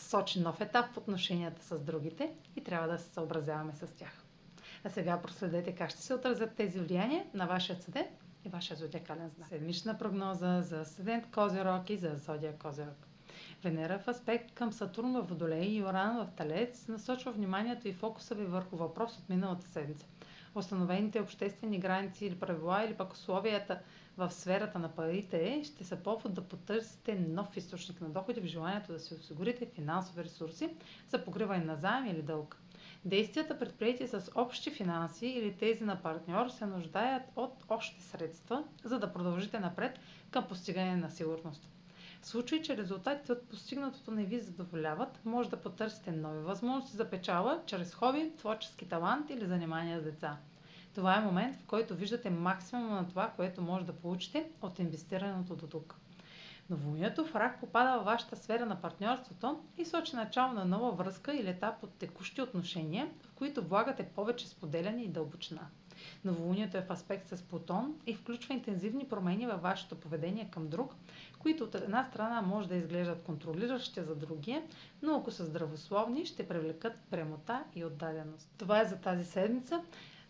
сочи нов етап в отношенията с другите и трябва да се съобразяваме с тях. А сега проследете как ще се отразят тези влияния на вашия седент и вашия зодиакален знак. Седмична прогноза за седент Козирог и за зодия Козирог. Венера в аспект към Сатурн в Водолей и Оран в Талец насочва вниманието и фокуса ви върху въпрос от миналата седмица. Установените обществени граници или правила или пък условията в сферата на парите ще са повод да потърсите нов източник на доходи в желанието да си осигурите финансови ресурси за покриване на заем или дълг. Действията, предприяти с общи финанси или тези на партньор, се нуждаят от общи средства, за да продължите напред към постигане на сигурност. В случай, че резултатите от постигнатото не ви задоволяват, може да потърсите нови възможности за печала чрез хоби, творчески талант или занимания с деца. Това е момент, в който виждате максимум на това, което може да получите от инвестирането до тук. Новолунието в рак попада във вашата сфера на партньорството и сочи начало на нова връзка или етап от текущи отношения, в които влагате повече споделяне и дълбочина. Новолунието е в аспект с Плутон и включва интензивни промени във вашето поведение към друг, които от една страна може да изглеждат контролиращи за другия, но ако са здравословни, ще привлекат премота и отдаденост. Това е за тази седмица.